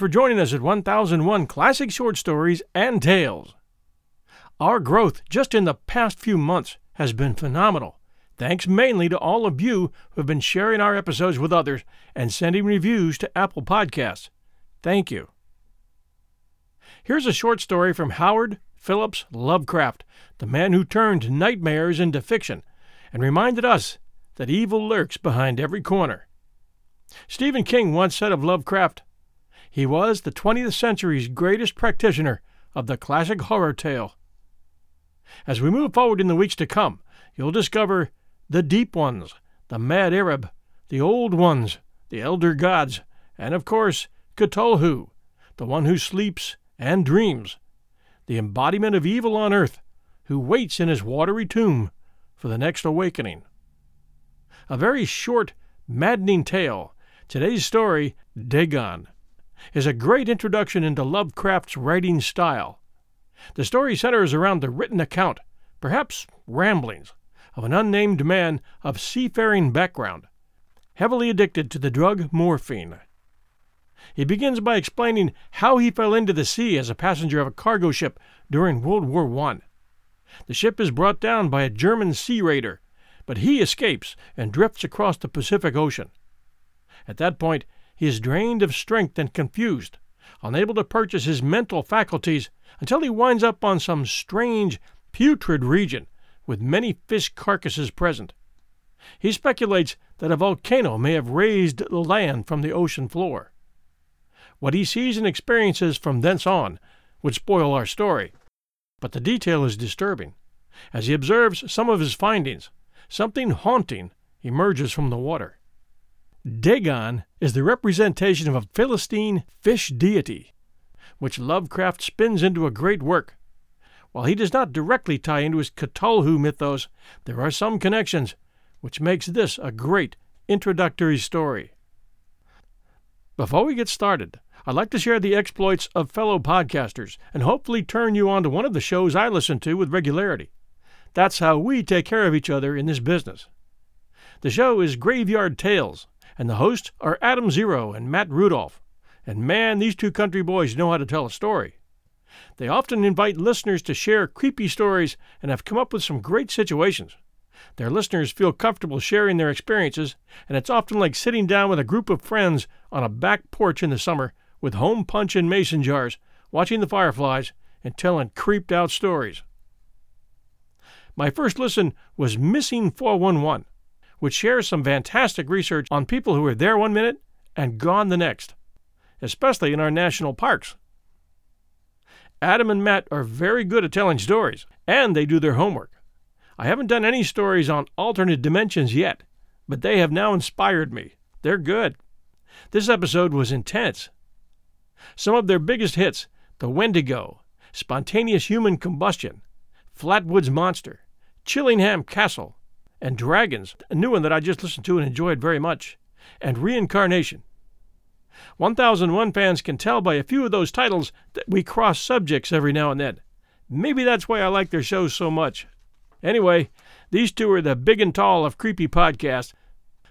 For joining us at 1001 Classic Short Stories and Tales. Our growth just in the past few months has been phenomenal, thanks mainly to all of you who have been sharing our episodes with others and sending reviews to Apple Podcasts. Thank you. Here's a short story from Howard Phillips Lovecraft, the man who turned nightmares into fiction and reminded us that evil lurks behind every corner. Stephen King once said of Lovecraft, he was the 20th century's greatest practitioner of the classic horror tale. As we move forward in the weeks to come, you'll discover the deep ones, the mad Arab, the old ones, the elder gods, and of course, Cthulhu, the one who sleeps and dreams, the embodiment of evil on earth, who waits in his watery tomb for the next awakening. A very short, maddening tale. Today's story, Dagon, is a great introduction into Lovecraft's writing style the story centers around the written account, perhaps ramblings, of an unnamed man of seafaring background, heavily addicted to the drug morphine. He begins by explaining how he fell into the sea as a passenger of a cargo ship during World War I. The ship is brought down by a German sea raider, but he escapes and drifts across the Pacific Ocean. At that point, he is drained of strength and confused, unable to purchase his mental faculties until he winds up on some strange, putrid region with many fish carcasses present. He speculates that a volcano may have raised the land from the ocean floor. What he sees and experiences from thence on would spoil our story, but the detail is disturbing. As he observes some of his findings, something haunting emerges from the water. Dagon is the representation of a Philistine fish deity which Lovecraft spins into a great work. While he does not directly tie into his Cthulhu mythos, there are some connections, which makes this a great introductory story. Before we get started, I'd like to share the exploits of fellow podcasters and hopefully turn you on to one of the shows I listen to with regularity. That's how we take care of each other in this business. The show is Graveyard Tales, and the hosts are Adam Zero and Matt Rudolph. And man, these two country boys know how to tell a story. They often invite listeners to share creepy stories and have come up with some great situations. Their listeners feel comfortable sharing their experiences, and it's often like sitting down with a group of friends on a back porch in the summer with home punch and mason jars, watching the fireflies and telling creeped out stories. My first listen was Missing 411, which shares some fantastic research on people who were there one minute and gone the next especially in our national parks. Adam and Matt are very good at telling stories, and they do their homework. I haven't done any stories on alternate dimensions yet, but they have now inspired me. They're good. This episode was intense. Some of their biggest hits The Wendigo, Spontaneous Human Combustion, Flatwoods Monster, Chillingham Castle, and Dragons, a new one that I just listened to and enjoyed very much, and Reincarnation. 1001 fans can tell by a few of those titles that we cross subjects every now and then. Maybe that's why I like their shows so much. Anyway, these two are the big and tall of creepy podcasts,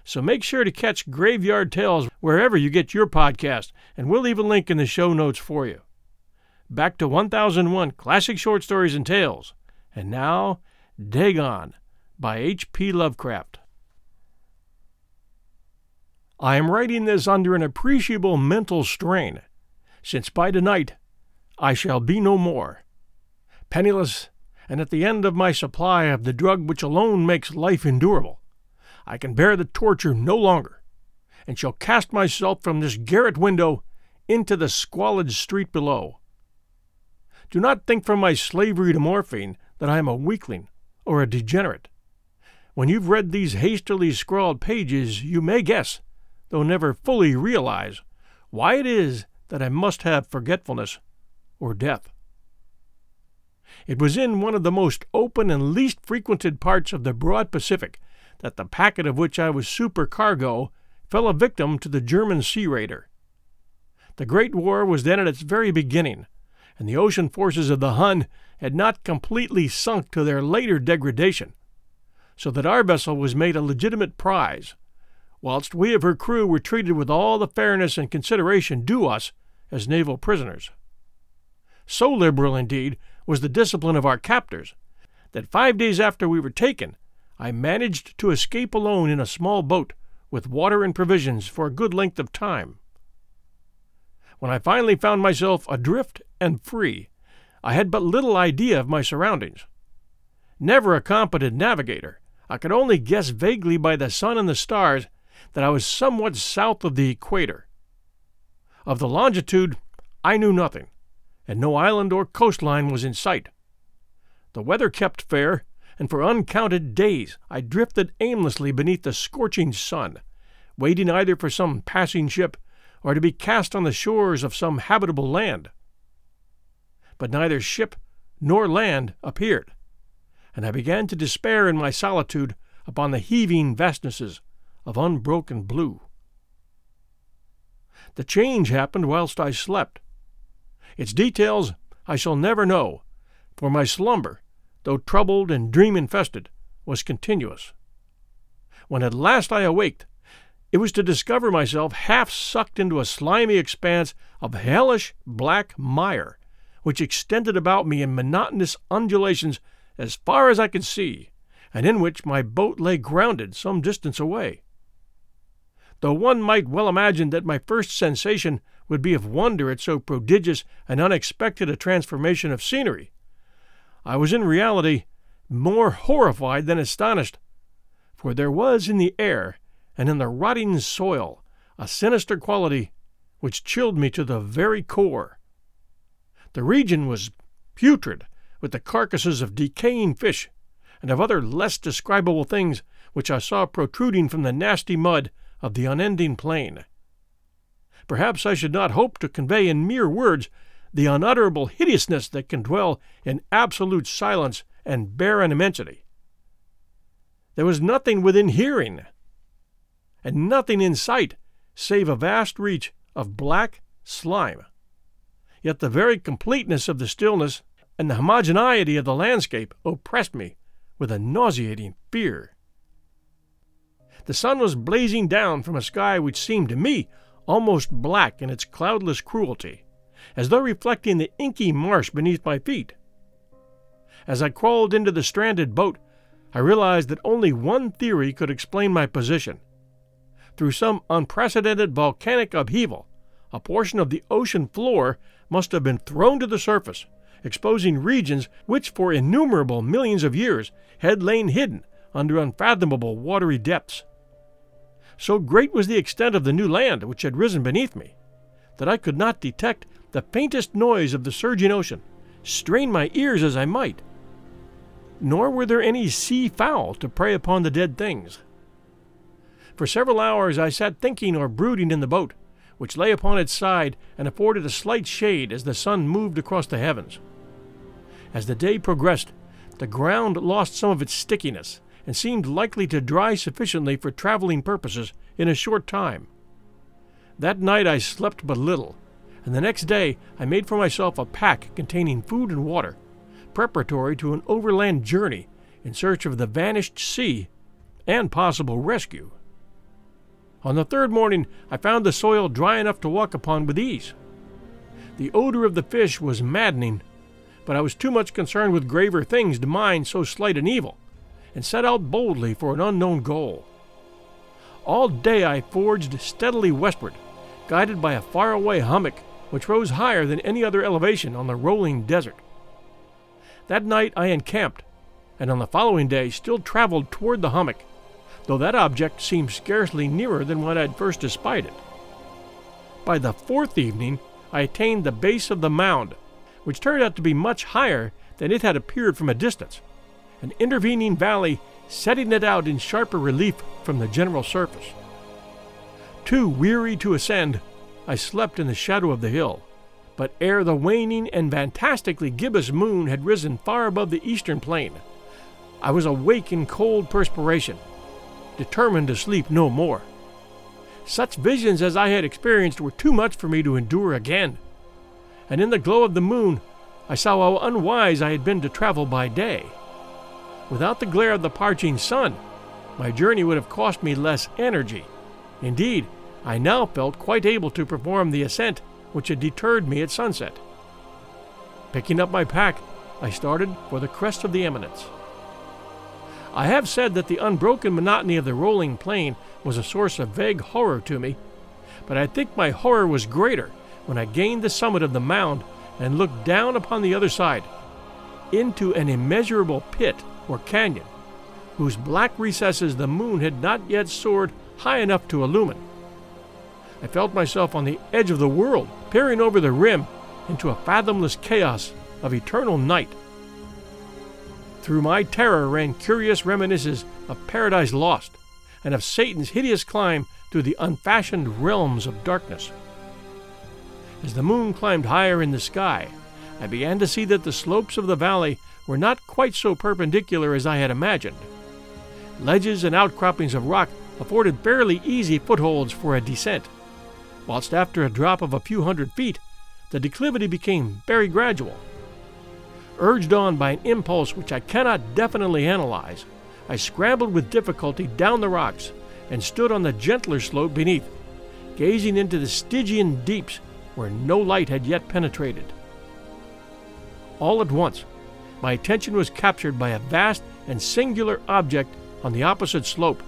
so make sure to catch Graveyard Tales wherever you get your podcast, and we'll leave a link in the show notes for you. Back to 1001 Classic Short Stories and Tales. And now, Dagon by H.P. Lovecraft. I am writing this under an appreciable mental strain, since by tonight I shall be no more. Penniless, and at the end of my supply of the drug which alone makes life endurable, I can bear the torture no longer, and shall cast myself from this garret window into the squalid street below. Do not think from my slavery to morphine that I am a weakling or a degenerate. When you've read these hastily scrawled pages, you may guess though never fully realize, why it is that I must have forgetfulness or death. It was in one of the most open and least frequented parts of the broad Pacific that the packet of which I was supercargo fell a victim to the German sea raider. The Great War was then at its very beginning, and the ocean forces of the Hun had not completely sunk to their later degradation, so that our vessel was made a legitimate prize whilst we of her crew were treated with all the fairness and consideration due us as naval prisoners. So liberal, indeed, was the discipline of our captors that five days after we were taken, I managed to escape alone in a small boat with water and provisions for a good length of time. When I finally found myself adrift and free, I had but little idea of my surroundings. Never a competent navigator, I could only guess vaguely by the sun and the stars that I was somewhat south of the equator. Of the longitude, I knew nothing, and no island or coastline was in sight. The weather kept fair, and for uncounted days I drifted aimlessly beneath the scorching sun, waiting either for some passing ship or to be cast on the shores of some habitable land. But neither ship nor land appeared, and I began to despair in my solitude upon the heaving vastnesses of unbroken blue. The change happened whilst I slept. Its details I shall never know, for my slumber, though troubled and dream infested, was continuous. When at last I awaked, it was to discover myself half sucked into a slimy expanse of hellish black mire, which extended about me in monotonous undulations as far as I could see, and in which my boat lay grounded some distance away. Though one might well imagine that my first sensation would be of wonder at so prodigious and unexpected a transformation of scenery, I was in reality more horrified than astonished, for there was in the air and in the rotting soil a sinister quality which chilled me to the very core. The region was putrid with the carcasses of decaying fish and of other less describable things which I saw protruding from the nasty mud of the unending plain. Perhaps I should not hope to convey in mere words the unutterable hideousness that can dwell in absolute silence and barren immensity. There was nothing within hearing, and nothing in sight save a vast reach of black slime. Yet the very completeness of the stillness and the homogeneity of the landscape oppressed me with a nauseating fear. The sun was blazing down from a sky which seemed to me almost black in its cloudless cruelty as though reflecting the inky marsh beneath my feet. As I crawled into the stranded boat, I realized that only one theory could explain my position. Through some unprecedented volcanic upheaval, a portion of the ocean floor must have been thrown to the surface, exposing regions which for innumerable millions of years had lain hidden under unfathomable watery depths. So great was the extent of the new land which had risen beneath me that I could not detect the faintest noise of the surging ocean, strain my ears as I might. Nor were there any sea fowl to prey upon the dead things. For several hours I sat thinking or brooding in the boat, which lay upon its side and afforded a slight shade as the sun moved across the heavens. As the day progressed, the ground lost some of its stickiness and seemed likely to dry sufficiently for traveling purposes in a short time. That night I slept but little, and the next day I made for myself a pack containing food and water, preparatory to an overland journey in search of the vanished sea and possible rescue. On the third morning, I found the soil dry enough to walk upon with ease. The odor of the fish was maddening, but I was too much concerned with graver things to mind so slight an evil, and set out boldly for an unknown goal. All day I forged steadily westward, guided by a faraway hummock which rose higher than any other elevation on the rolling desert. That night I encamped, and on the following day still traveled toward the hummock, though that object seemed scarcely nearer than when I had first espied it. By the fourth evening, I attained the base of the mound, which turned out to be much higher than it had appeared from a distance, an intervening valley setting it out in sharper relief from the general surface. Too weary to ascend, I slept in the shadow of the hill. But ere the waning and fantastically gibbous moon had risen far above the eastern plain, I was awake in cold perspiration, determined to sleep no more. Such visions as I had experienced were too much for me to endure again. And in the glow of the moon, I saw how unwise I had been to travel by day. Without the glare of the parching sun, my journey would have cost me less energy Indeed, I now felt quite able to perform the ascent which had deterred me at sunset. Picking up my pack, I started for the crest of the eminence. I have said that the unbroken monotony of the rolling plain was a source of vague horror to me, but I think my horror was greater when I gained the summit of the mound and looked down upon the other side into an immeasurable pit or canyon whose black recesses the moon had not yet soared high enough to illumine. I felt myself on the edge of the world, peering over the rim into a fathomless chaos of eternal night. Through my terror ran curious reminiscences of Paradise Lost and of Satan's hideous climb through the unfashioned realms of darkness. As the moon climbed higher in the sky, I began to see that the slopes of the valley were not quite so perpendicular as I had imagined. Ledges and outcroppings of rock afforded fairly easy footholds for a descent, whilst after a drop of a few hundred feet, the declivity became very gradual. Urged on by an impulse which I cannot definitely analyze, I scrambled with difficulty down the rocks and stood on the gentler slope beneath, gazing into the Stygian deeps where no light had yet penetrated. All at once, my attention was captured by a vast and singular object on the opposite slope,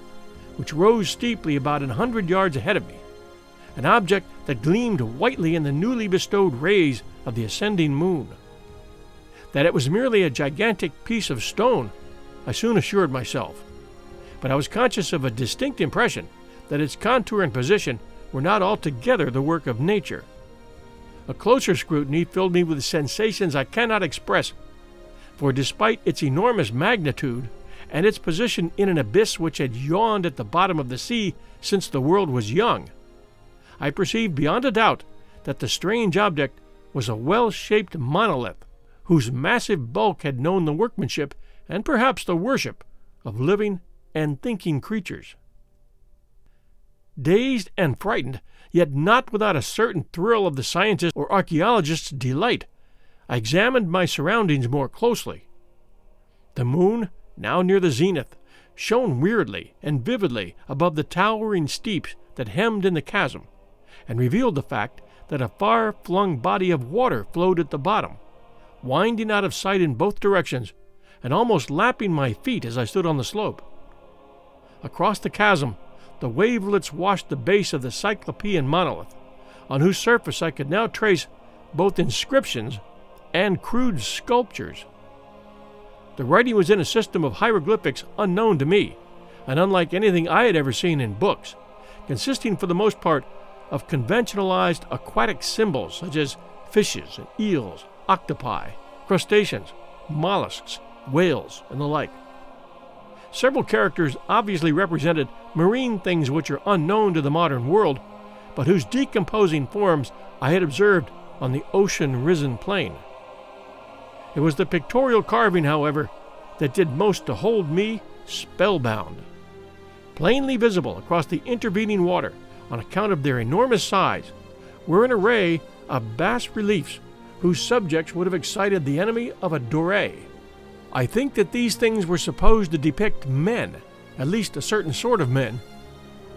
which rose steeply about an hundred yards ahead of me, an object that gleamed whitely in the newly bestowed rays of the ascending moon. That it was merely a gigantic piece of stone, I soon assured myself, but I was conscious of a distinct impression that its contour and position were not altogether the work of nature. A closer scrutiny filled me with sensations I cannot express, for despite its enormous magnitude and its position in an abyss which had yawned at the bottom of the sea since the world was young, I perceived beyond a doubt that the strange object was a well shaped monolith whose massive bulk had known the workmanship and perhaps the worship of living and thinking creatures. Dazed and frightened, yet not without a certain thrill of the scientist or archaeologist's delight, I examined my surroundings more closely. The moon, now near the zenith, shone weirdly and vividly above the towering steeps that hemmed in the chasm, and revealed the fact that a far flung body of water flowed at the bottom, winding out of sight in both directions and almost lapping my feet as I stood on the slope. Across the chasm, the wavelets washed the base of the Cyclopean monolith, on whose surface I could now trace both inscriptions and crude sculptures. The writing was in a system of hieroglyphics unknown to me, and unlike anything I had ever seen in books, consisting for the most part of conventionalized aquatic symbols such as fishes and eels, octopi, crustaceans, mollusks, whales, and the like. Several characters obviously represented marine things which are unknown to the modern world, but whose decomposing forms I had observed on the ocean risen plain. It was the pictorial carving, however, that did most to hold me spellbound. Plainly visible across the intervening water, on account of their enormous size, were an array of bas reliefs whose subjects would have excited the enemy of a Doré. I think that these things were supposed to depict men, at least a certain sort of men,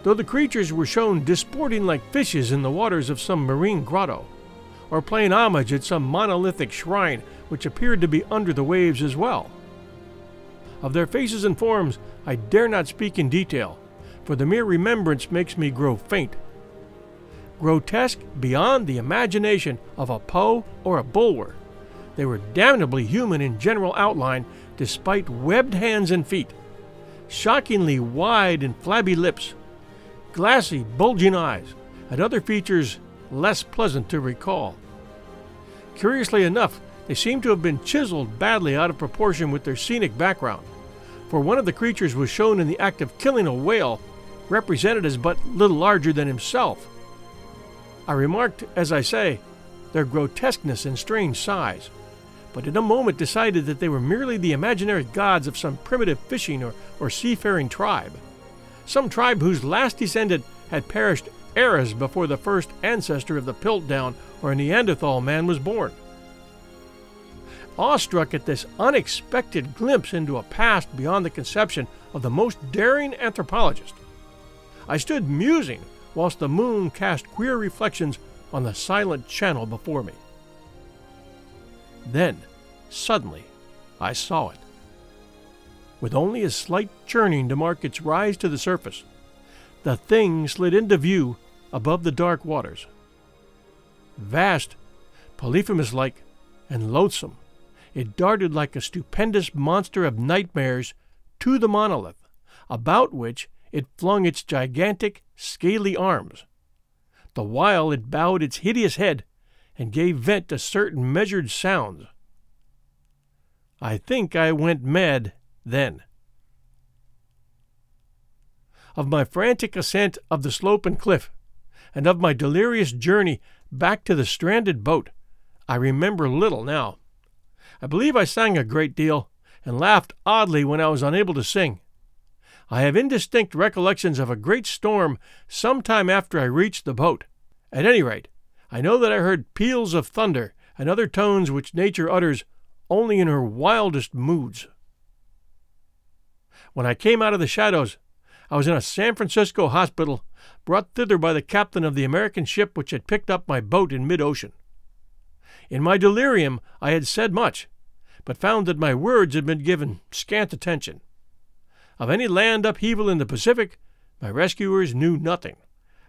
though the creatures were shown disporting like fishes in the waters of some marine grotto, or playing homage at some monolithic shrine which appeared to be under the waves as well. Of their faces and forms I dare not speak in detail, for the mere remembrance makes me grow faint. Grotesque beyond the imagination of a Poe or a Bulwer, they were damnably human in general outline despite webbed hands and feet, shockingly wide and flabby lips, glassy, bulging eyes, and other features less pleasant to recall. Curiously enough, they seem to have been chiseled badly out of proportion with their scenic background, for one of the creatures was shown in the act of killing a whale represented as but little larger than himself. I remarked, as I say, their grotesqueness and strange size, but in a moment decided that they were merely the imaginary gods of some primitive fishing or, or seafaring tribe, some tribe whose last descendant had perished eras before the first ancestor of the Piltdown or Neanderthal man was born. Awestruck at this unexpected glimpse into a past beyond the conception of the most daring anthropologist, I stood musing whilst the moon cast queer reflections on the silent channel before me. Then, suddenly, I saw it. With only a slight churning to mark its rise to the surface, the thing slid into view above the dark waters. Vast, Polyphemus like, and loathsome, it darted like a stupendous monster of nightmares to the monolith, about which it flung its gigantic, scaly arms, the while it bowed its hideous head and gave vent to certain measured sounds. I think I went mad then. Of my frantic ascent of the slope and cliff, and of my delirious journey back to the stranded boat, I remember little now. I believe I sang a great deal, and laughed oddly when I was unable to sing. I have indistinct recollections of a great storm some time after I reached the boat. At any rate, I know that I heard peals of thunder and other tones which nature utters only in her wildest moods. When I came out of the shadows, I was in a San Francisco hospital, brought thither by the captain of the American ship which had picked up my boat in mid ocean. In my delirium, I had said much, but found that my words had been given scant attention. Of any land upheaval in the Pacific, my rescuers knew nothing,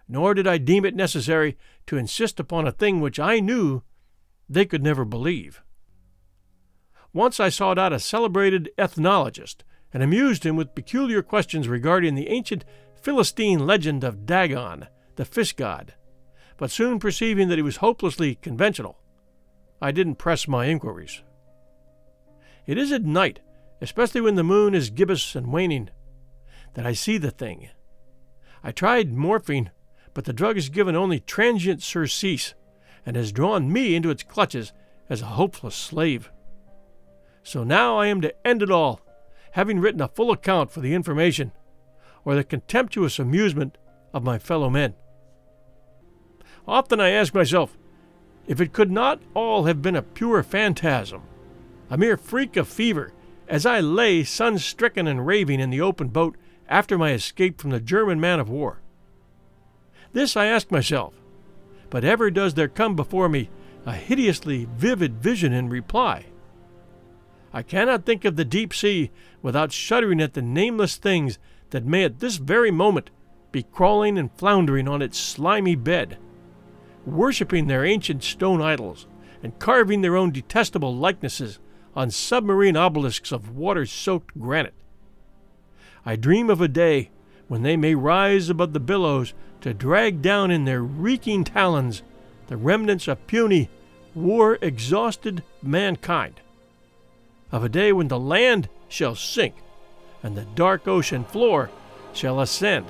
nor did I deem it necessary to insist upon a thing which I knew they could never believe. Once I sought out a celebrated ethnologist and amused him with peculiar questions regarding the ancient Philistine legend of Dagon, the fish god, but soon perceiving that he was hopelessly conventional, I didn't press my inquiries. It is at night, especially when the moon is gibbous and waning, that I see the thing. I tried morphine, but the drug has given only transient surcease and has drawn me into its clutches as a hopeless slave. So now I am to end it all, having written a full account for the information or the contemptuous amusement of my fellow men. Often I ask myself if it could not all have been a pure phantasm, a mere freak of fever, as I lay sun stricken and raving in the open boat after my escape from the German man of war. This I ask myself, but ever does there come before me a hideously vivid vision in reply. I cannot think of the deep sea without shuddering at the nameless things that may at this very moment be crawling and floundering on its slimy bed, worshipping their ancient stone idols, and carving their own detestable likenesses on submarine obelisks of water soaked granite. I dream of a day when they may rise above the billows to drag down in their reeking talons the remnants of puny, war exhausted mankind. Of a day when the land shall sink and the dark ocean floor shall ascend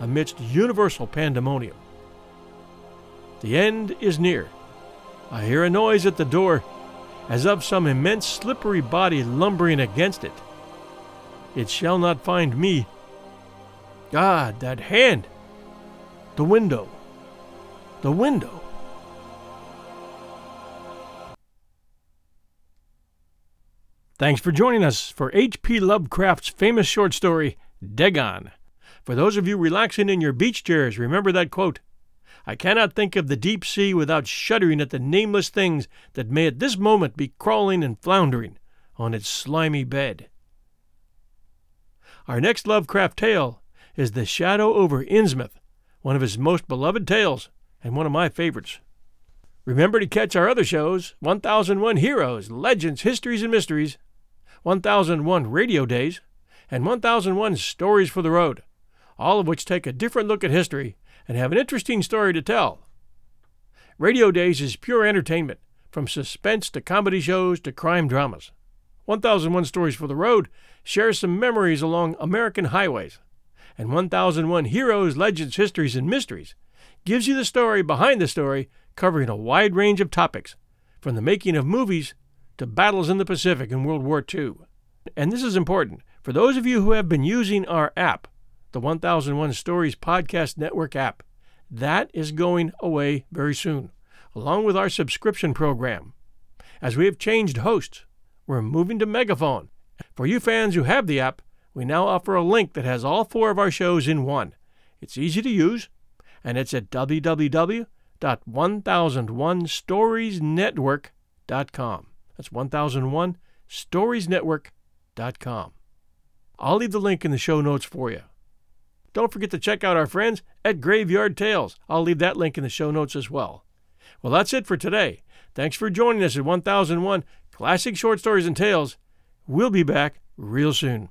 amidst universal pandemonium. The end is near. I hear a noise at the door as of some immense slippery body lumbering against it. It shall not find me. God, that hand! The window! The window! Thanks for joining us for H.P. Lovecraft's famous short story, Dagon. For those of you relaxing in your beach chairs, remember that quote I cannot think of the deep sea without shuddering at the nameless things that may at this moment be crawling and floundering on its slimy bed. Our next Lovecraft tale is The Shadow over Innsmouth, one of his most beloved tales and one of my favorites. Remember to catch our other shows 1001 Heroes, Legends, Histories, and Mysteries, 1001 Radio Days, and 1001 Stories for the Road, all of which take a different look at history and have an interesting story to tell. Radio Days is pure entertainment, from suspense to comedy shows to crime dramas. 1001 Stories for the Road shares some memories along American highways, and 1001 Heroes, Legends, Histories, and Mysteries gives you the story behind the story, covering a wide range of topics, from the making of movies to battles in the Pacific in World War II. And this is important. For those of you who have been using our app, the 1001 Stories Podcast Network app, that is going away very soon, along with our subscription program. As we have changed hosts, we're moving to Megaphone. For you fans who have the app, we now offer a link that has all four of our shows in one. It's easy to use, and it's at www.megaphone.com. 1001storiesnetwork.com. That's 1001storiesnetwork.com. I'll leave the link in the show notes for you. Don't forget to check out our friends at Graveyard Tales. I'll leave that link in the show notes as well. Well, that's it for today. Thanks for joining us at 1001 Classic Short Stories and Tales. We'll be back real soon.